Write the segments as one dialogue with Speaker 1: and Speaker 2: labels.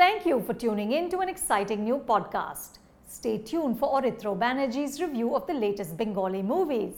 Speaker 1: Thank you for tuning in to an exciting new podcast. Stay tuned for Orithro Banerjee's review of the latest Bengali movies.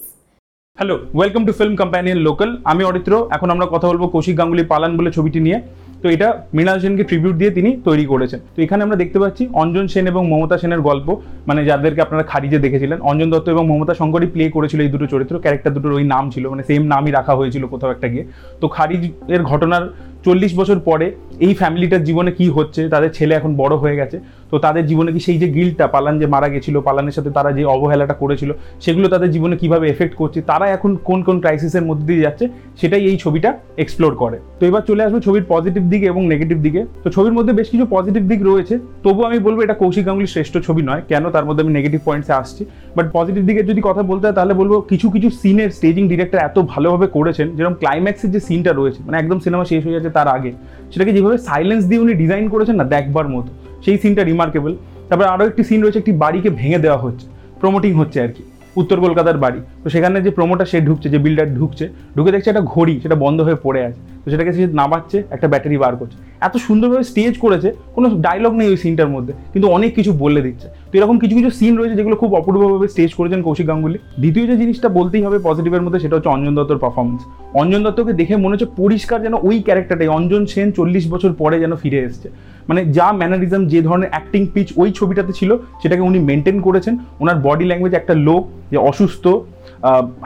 Speaker 2: Hello welcome to film companion local আমি অরিত্র এখন আমরা কথা বলব কৌশিক গাঙ্গুলি পালান বলে ছবিটি নিয়ে। তো এটা মৃণাল সেনকে ট্রিবিউট দিয়ে তিনি তৈরি করেছেন। তো এখানে আমরা দেখতে পাচ্ছি অঞ্জন সেন এবং মমতা সেনের গল্প। মানে যাদেরকে আপনারা খারিজে দেখেছিলেন। অঞ্জন দত্ত এবং মমতা শঙ্করই প্লে করেছিল এই দুটো চরিত্র। ক্যারেক্টার দুটোর ওই নাম ছিল। মানে সেম নামই রাখা হয়েছিল কোথাও একটা গিয়ে। তো খারিজ এর ঘটনার চল্লিশ বছর পরে এই ফ্যামিলিটার জীবনে কি হচ্ছে, তাদের ছেলে এখন বড় হয়ে গেছে, তো তাদের জীবনে কি সেই যে গিলটা পালান যে মারা গেছিল, পালানের সাথে তারা যে অবহেলাটা করেছিল, সেগুলো তাদের জীবনে কীভাবে এফেক্ট করছে, তারা এখন কোন কোন ক্রাইসিসের মধ্যে দিয়ে যাচ্ছে, সেটাই এই ছবিটা এক্সপ্লোর করে। তো এবার চলে আসবে ছবির পজিটিভ দিকে এবং নেগেটিভ দিকে। তো ছবির মধ্যে বেশ কিছু পজিটিভ দিক রয়েছে তবু আমি বলব এটা কৌশিক গাঙ্গুলির শ্রেষ্ঠ ছবি নয়, কেন তার মধ্যে আমি নেগেটিভ পয়েন্টসে আসছি। বাট পজিটিভ দিকে যদি কথা বলতে হয়, তাহলে বলব কিছু কিছু সিনের স্টেজিং ডিরেক্টর এত ভালোভাবে করেছেন, যেরকম ক্লাইম্যাক্সের যে সিনটা রয়েছে মানে একদম সিনেমা শেষ হয়ে যাচ্ছে তার আগে। সেটাকে যেভাবে সাইলেন্স দিয়ে উনি ডিজাইন করেছেন না, দেখবার মতো। সেই সিনটা রিমার্কেবল তারপর আরও একটি সিন রয়েছে, একটি বাড়িকে ভেঙে দেওয়া হচ্ছে। প্রমোটিং হচ্ছে আর কি। উত্তর কলকাতার বাড়ি। তো সেখানে যে প্রমোটার সে ঢুকছে, যে বিল্ডার ঢুকছে, ঢুকে দেখছে একটা ঘড়ি, সেটা বন্ধ হয়ে পড়ে আছে। সেটাকে সে নামাচ্ছে, একটা ব্যাটারি বার করছে। এত সুন্দরভাবে স্টেজ করেছে, কোনো ডায়লগ নেই ওই সিনটার মধ্যে, কিন্তু অনেক কিছু বলে দিচ্ছে। তো এরকম কিছু কিছু সিন রয়েছে যেগুলো খুব অপূর্বভাবে স্টেজ করেছেন কৌশিক গাঙ্গুলি। দ্বিতীয় যে জিনিসটা বলতেই হবে পজিটিভের মধ্যে, সেটা হচ্ছে অঞ্জন দত্তর পারফরমেন্স অঞ্জন দত্তকে দেখে মনে হচ্ছে পরিষ্কার যেন ওই ক্যারেক্টারটাই অঞ্জন সেন চল্লিশ বছর পরে যেন ফিরে এসছে। মানে যা ম্যানারিজম যে ধরনের অ্যাক্টিং পিচ ওই ছবিটাতে ছিল, সেটাকে উনি মেনটেন করেছেন। ওনার বডি ল্যাঙ্গুয়েজ একটা লোক যে অসুস্থ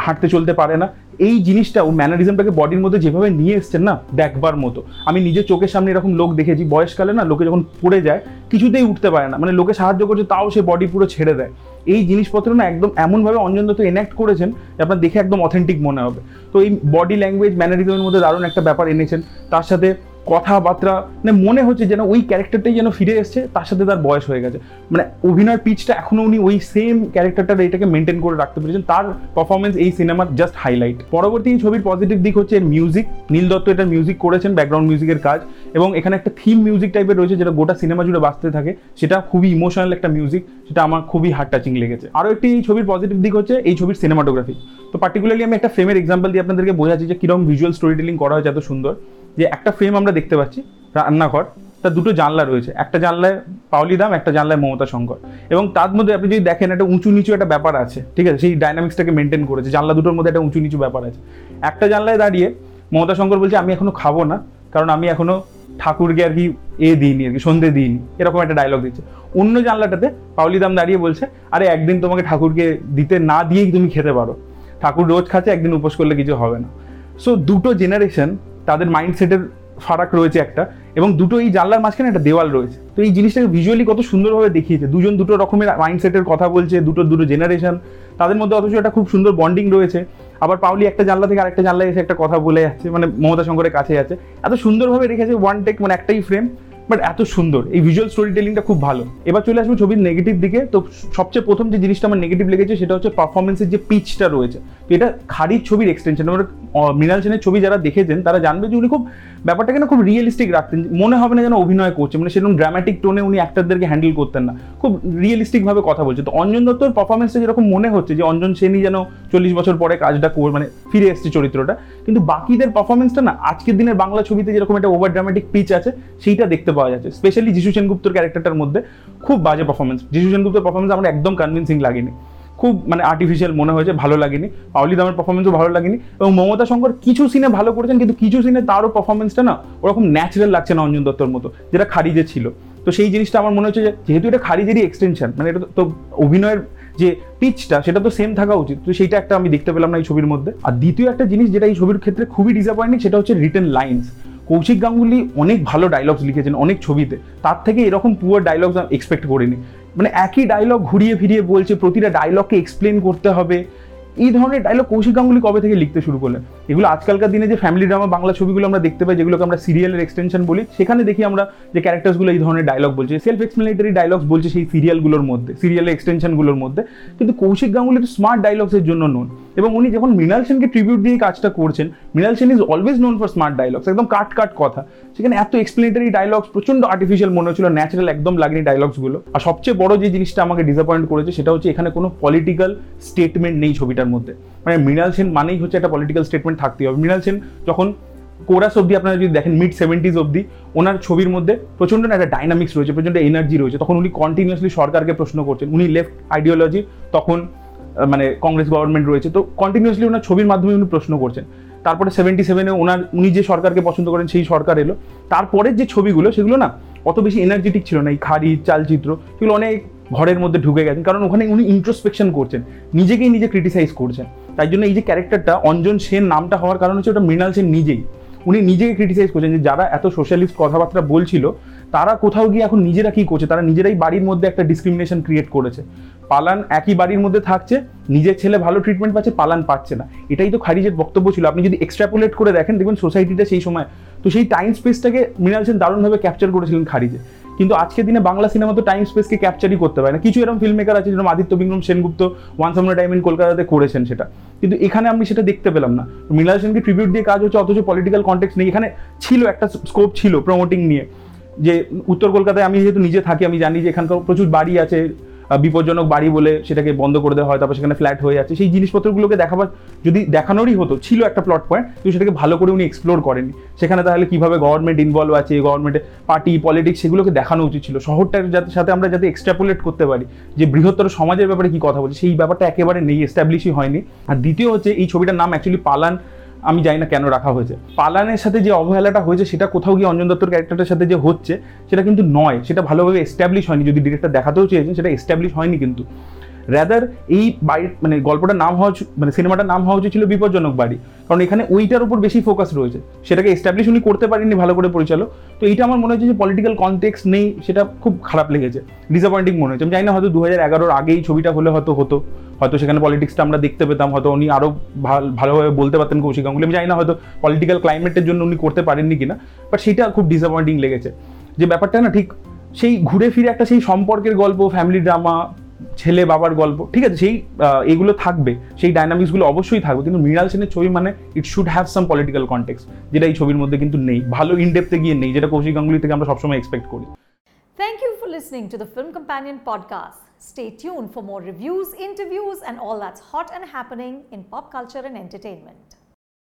Speaker 2: হাঁটতে চলতে পারে না। এই জিনিসটা ও ম্যানারিজমটাকে বডির মধ্যে যেভাবে নিয়ে এসছেন না, দেখবার মতো। আমি নিজের চোখের সামনে এরকম লোক দেখেছি, বয়সকালে না লোকে যখন পড়ে যায়, কিছুতেই উঠতে পারে না। মানে লোকে সাহায্য করছে, তাও সে বডি পুরো ছেড়ে দেয়। এই জিনিসপত্র না একদম এমনভাবে অঞ্জন দত্ত এনাক্ট করেছেন যে আপনার দেখে একদম অথেন্টিক মনে হবে। তো এই বডি ল্যাঙ্গুয়েজ ম্যানারিজমের মধ্যে দারুণ একটা ব্যাপার এনেছেন। তার সাথে কথাবার্তা মানে মনে হচ্ছে যেন ওই ক্যারেক্টারটাই যেন ফিরে এসছে, তার সাথে তার বয়স হয়ে গেছে। মানে অভিনয়ের পিচটা এখনও উনি ওই সেম ক্যারেক্টারটা এটাকে মেনটেন করে রাখতে পেরেছেন। তার পারফরমেন্স এই সিনেমার জাস্ট হাইলাইট পরবর্তী ছবির পজিটিভ দিক হচ্ছে এর মিউজিক নীল দত্ত এটার মিউজিক করেছেন ব্যাকগ্রাউন্ড মিউজিকের কাজ। এবং এখানে একটা থিম মিউজিক টাইপের রয়েছে, যেটা গোটা সিনেমা জুড়ে বাঁচতে থাকে। সেটা খুবই ইমোশনাল একটা মিউজিক সেটা আমার খুবই হার্ট টাচিং লেগেছে। আরও একটি এই ছবির পজিটিভ দিক হচ্ছে এই ছবির সিনেমাটোগ্রাফি তো পার্টিকুলারলি আমি একটা ফ্রেমের এক্সাম্পল দিয়ে আপনাদেরকে বোঝাচ্ছি যে কীরকম ভিজুয়াল স্টোরি টেলিং করা হয়েছে এত সুন্দর। যে একটা ফ্রেম আমরা দেখতে পাচ্ছি, রান্নাঘর, তার দুটো জানলা রয়েছে। একটা জানলায় পাওলি দাম একটা জানলায় মমতা শঙ্কর। এবং তার মধ্যে আপনি যদি দেখেন একটা উঁচু নিচু একটা ব্যাপার আছে, ঠিক আছে? সেই ডাইনামিক্সটাকে মেনটেন করেছে। জানলা দুটোর মধ্যে একটা উঁচু নিচু ব্যাপার আছে। একটা জানলায় দাঁড়িয়ে মমতা শঙ্কর বলছে, আমি এখনও খাব না, কারণ আমি এখনও ঠাকুরকে আর কি এ দিইনি, আর কি সন্ধে দিইনি। এরকম একটা ডায়লগ দিচ্ছে। অন্য জানলাটাতে পাওলি দাম দাঁড়িয়ে বলছে, আরে, একদিন তোমাকে ঠাকুরকে দিতে না দিয়েই তুমি খেতে পারো। ঠাকুর রোজ খাচ্ছে, একদিন উপোস করলে কিছু হবে না। সো দুটো জেনারেশন তাদের মাইন্ডসেটের ফারাক রয়েছে একটা এবং দুটো এই জানলার মাঝখানে একটা দেওয়াল রয়েছে। তো এই জিনিসটাকে ভিজুয়ালি কত সুন্দরভাবে দেখিয়েছে। দুজন দুটো রকমের মাইন্ডসেটের কথা বলছে, দুটো দুটো জেনারেশন তাদের মধ্যে অথচ একটা খুব সুন্দর বন্ডিং রয়েছে। আবার পাউলি একটা জানলা থেকে আরেকটা জানলায় এসে একটা কথা বলে যাচ্ছে মানে মমতা শঙ্করের কাছে যাচ্ছে। এত সুন্দরভাবে রেখেছে ওয়ান টেক মানে একটাই ফ্রেম বাট এত সুন্দর। এই ভিজুয়াল স্টোরি টেলিংটা খুব ভালো। এবার চলে আসব ছবির নেগেটিভ দিকে। তো সবচেয়ে প্রথম যে জিনিসটা আমার নেগেটিভ লেগেছে, সেটা হচ্ছে পারফরমেন্সের যে পিচটা রয়েছে। তো এটা খারিজ ছবির এক্সটেনশন মৃণাল সেনের ছবি যারা দেখেছেন, তারা জানবে যে উনি খুব, ব্যাপারটাকে না খুব রিয়েলিস্টিক রাখতেন। মনে হবে না যেন অভিনয় করছে মানে সেরকম ড্রামাটিক টোনে উনি অ্যাক্টারদেরকে হ্যান্ডেল করতেন না। খুব রিয়েলিস্টিক ভাবে কথা বলছে। তো অঞ্জন দত্তর পারফরমেন্সটা যেরকম মনে হচ্ছে যে অঞ্জন সেনই যেন চল্লিশ বছর পরে কাজটা মানে ফিরে এসছে চরিত্রটা, কিন্তু বাকিদের পারফরমেন্সটা না, আজকের দিনের বাংলা ছবিতে যেরকম একটা ওভার ড্রামাটিক পিচ আছে, সেইটা দেখতে পাওয়া যাচ্ছে। স্পেশালি যিশু সেনগুপ্তর ক্যারেক্টারটার মধ্যে খুব বাজে পারফরমেন্স যিশু সেনগুপ্তর পারফরমেন্স আমার একদম কনভিনসিং লাগেনি। খুব মানে আর্টিফিশিয়াল মনে হয়েছে, ভালো লাগেনি। পাউলি দামের পারফরমেন্সও ভালো লাগেনি। এবং মমতা শঙ্কর কিছু সিনে ভালো করেছেন, কিন্তু কিছু সিনে তারও পারফরমেন্সটা না ওরকম ন্যাচারাল লাগছে না অঞ্জন দত্তর মতো, যেটা খারিজে ছিল। তো সেই জিনিসটা আমার মনে হচ্ছে যেহেতু এটা খারিজেরই এক্সটেনশন মানে এটা তো- অভিনয়ের যে পিচটা সেটা তো সেম থাকা উচিত। তো সেইটা একটা আমি দেখতে পেলাম না এই ছবির মধ্যে। আর দ্বিতীয় একটা জিনিস যেটা এই ছবির ক্ষেত্রে খুবই ডিসঅ্যাপয়েন্টিং সেটা হচ্ছে রিটেন লাইন্স কৌশিক গাঙ্গুলি অনেক ভালো ডায়লগস লিখেছেন, অনেক ছবিতে। তার থেকে এরকম পুয়ার ডায়লগস এক্সপেক্ট করিনি। মানে একই ডায়লগ ঘুরিয়ে ফিরিয়ে বলছে, প্রতিটা ডায়লগকে এক্সপ্লেন করতে হবে। এই ধরনের ডায়লগ কৌশিক গাঙ্গুলি কবে থেকে লিখতে শুরু করলেন? এগুলো আজকালকার দিনে যে ফ্যামিলি ড্রামা বাংলা ছবিগুলো আমরা দেখতে পাই, যেগুলোকে আমরা সিরিয়ালের এক্সটেনশন বলি, সেখানে দেখি আমরা যে ক্যারেক্টার্সগুলো এই ধরনের ডায়লগ বলছে। সেলফ এক্সপ্লেনেটারি ডায়লগস বলছে সেই সিরিয়ালগুলোর মধ্যে সিরিয়ালের এক্সটেনশনগুলোর মধ্যে। কিন্তু কৌশিক গাঙ্গুলি তো স্মার্ট ডায়লগসের জন্য নোন। এবং উনি যখন মৃণাল সেনকে ট্রিবিউট দিয়ে কাজটা করছেন, Mrinal Sen is always known for smart dialogues একদম কাট কাট কথা। সেখানে এত এক্সপ্লেনেটারি ডায়লগস প্রচণ্ড আর্টিফিশিয়াল মনে হচ্ছিল ন্যাচারাল একদম লাগেনি ডায়লগসগুলো আর সবচেয়ে বড় যে জিনিসটা আমাকে ডিসঅ্যাপয়েন্ট করেছে, সেটা হচ্ছে এখানে কোনো পলিটিক্যাল স্টেটমেন্ট নেই ছবিটার মধ্যে। মানে মৃণাল সেন মানেই হচ্ছে একটা পলিটিক্যাল স্টেটমেন্ট থাকতেই হবে। মৃণাল সেন যখন কোরাস অব্দি আপনারা যদি দেখেন মিড সেভেন্টিজ অব্দি ওনার ছবির মধ্যে প্রচণ্ড একটা ডাইনামিক্স রয়েছে, প্রচণ্ড এনার্জি রয়েছে। তখন উনি কন্টিনিউসলি সরকারকে প্রশ্ন করছেন। উনি লেফট আইডিওলজি তখন মানে কংগ্রেস গভর্নমেন্ট রয়েছে। তো কন্টিনিউসলি ওনার ছবির মাধ্যমে উনি প্রশ্ন করছেন। তারপরে সেভেন্টি সেভেনে ওনার, উনি যে সরকারকে পছন্দ করেন সেই সরকার এলো। তারপরের যে ছবিগুলো, সেগুলো না অত বেশি এনার্জেটিক ছিল না। এই খাড়ি, চালচিত্র সেগুলো অনেক ঘরের মধ্যে ঢুকে গেছেন কারণ ওখানে উনি ইন্ট্রোস্পেকশন করছেন। নিজেকেই নিজে ক্রিটিসাইজ করছেন। তাই জন্য এই যে ক্যারেক্টারটা অঞ্জন সেন নামটা হওয়ার কারণ হচ্ছে ওটা মৃণাল সেন নিজেই। উনি নিজেকে ক্রিটিসাইজ করছেন যে যারা এত সোশ্যালিস্ট কথাবার্তা বলছিল তারা কোথাও গিয়ে এখন নিজেরা কি করছে? তারা নিজেরাই বাড়ির মধ্যে একটা ডিসক্রিমিনেশন ক্রিয়েট করেছে। পালান একই বাড়ির মধ্যে থাকছে, নিজের ছেলে ভালো ট্রিটমেন্ট পাচ্ছে, পালান পাচ্ছে না। এটাই তো খারিজের বক্তব্য ছিল। আপনি যদি এক্সট্রাপুলেট করে দেখেন, দেখবেন সোসাইটিটা সেই সময় তো সেই টাইম স্পেসটাকে মৃণাল সেন দারুণভাবে ক্যাপচার করেছিলেন খারিজে। কিন্তু আজকের দিনে বাংলা সিনেমা তো টাইম স্পেসকে ক্যাপচারই করতে পারে না। কিছু এরকম ফিল্ম মেকার আছে, যেরকম Aditya Vikram Sengupta once upon time in কলকাতাতে করেছেন সেটা। কিন্তু এখানে আমি সেটা দেখতে পেলাম না। মৃণাল সেনকে ট্রিবিউট দিয়ে কাজ হচ্ছে, অথচ পলিটিক্যাল কন্টেক্স নেই। এখানে ছিল একটা স্কোপ ছিল প্রমোটিং নিয়ে। যে উত্তর কলকাতায় আমি যেহেতু নিজে থাকি, আমি জানি যে এখানকার প্রচুর বাড়ি আছে বিপজ্জনক বাড়ি বলে সেটাকে বন্ধ করে দেওয়া হয়, তারপর সেখানে ফ্ল্যাট হয়ে যাচ্ছে। সেই জিনিসপত্রগুলোকে দেখাবার, যদি দেখানোরই হতো, ছিল একটা প্লট পয়েন্ট কিন্তু সেটাকে ভালো করে উনি এক্সপ্লোর করেনি সেখানে তাহলে কীভাবে গভর্নমেন্ট ইনভলভ আছে গভর্নমেন্টের পার্টি পলিটিক্স সেগুলোকে দেখানো উচিত ছিল। শহরটার যাতে, সাথে আমরা যাতে এক্সট্রাপোলেট করতে পারি যে বৃহত্তর সমাজের ব্যাপারে কি কথা বলছে, সেই ব্যাপারটা একেবারে নেই এস্টাবলিশই হয়নি। আর দ্বিতীয় হচ্ছে, এই ছবিটার নাম অ্যাকচুয়ালি পালান আমি জানি না কেন রাখা হয়েছে। পালানের সাথে যে অবহেলাটা হয়েছে, সেটা কোথাও গিয়ে অঞ্জন দত্তর ক্যারেক্টারের সাথে যে হচ্ছে, সেটা কিন্তু নয়। সেটা ভালোভাবে এস্টাবলিশ হয়নি। যদি ডিরেক্টর দেখাতেও চেয়েছেন, সেটা এস্টাবলিশ হয়নি কিন্তু। র্যাদার এই বাড়ি মানে গল্পটার নাম হওয়া মানে সিনেমাটার নাম হওয়া উচিত ছিল বিপজ্জনক বাড়ি। কারণ এখানে ওইটার উপর বেশি ফোকাস রয়েছে। সেটাকে এস্টাবলিশ উনি করতে পারেননি ভালো করে পরিচালক। তো এইটা আমার মনে হচ্ছে যে পলিটিক্যাল কনটেক্স নেই, সেটা খুব খারাপ লেগেছে। ডিসঅ্যাপয়েন্টিং মনে হচ্ছে। আমি জানি না হয়তো দু হাজার এগারোর আগেই ছবিটা হলে হয়তো হতো। হয়তো সেখানে পলিটিক্সটা আমরা দেখতে পেতাম, হয়তো উনি আরও ভালোভাবে বলতে পারতেন কৌশিক গাঙ্গুলি। আমি জানি না হয়তো পলিটিক্যাল ক্লাইমেটের জন্য উনি করতে পারেননি কিনা। বাট সেটা খুব ডিসঅ্যাপয়েন্টিং লেগেছে। যে ব্যাপারটা না ঠিক, সেই ঘুরে ফিরে একটা সেই সম্পর্কের গল্প ফ্যামিলি ড্রামা ছেলে বাবার গল্প, ঠিক আছে, সেই এগুলো থাকবে, সেই ডাইনামিক্সগুলো অবশ্যই থাকবে, কিন্তু মৃণাল সেনের ছবি মানে it should have some political context যেটা এই ছবির মধ্যে কিন্তু নেই, ভালো ইনডেপতে গিয়ে নেই, যেটা কৌশিক গাঙ্গুলি থেকে আমরা সবসময় এক্সপেক্ট করি।
Speaker 1: Thank you for listening to the film companion podcast stay tune for more reviews interviews and all that's hot and happening in pop culture and entertainment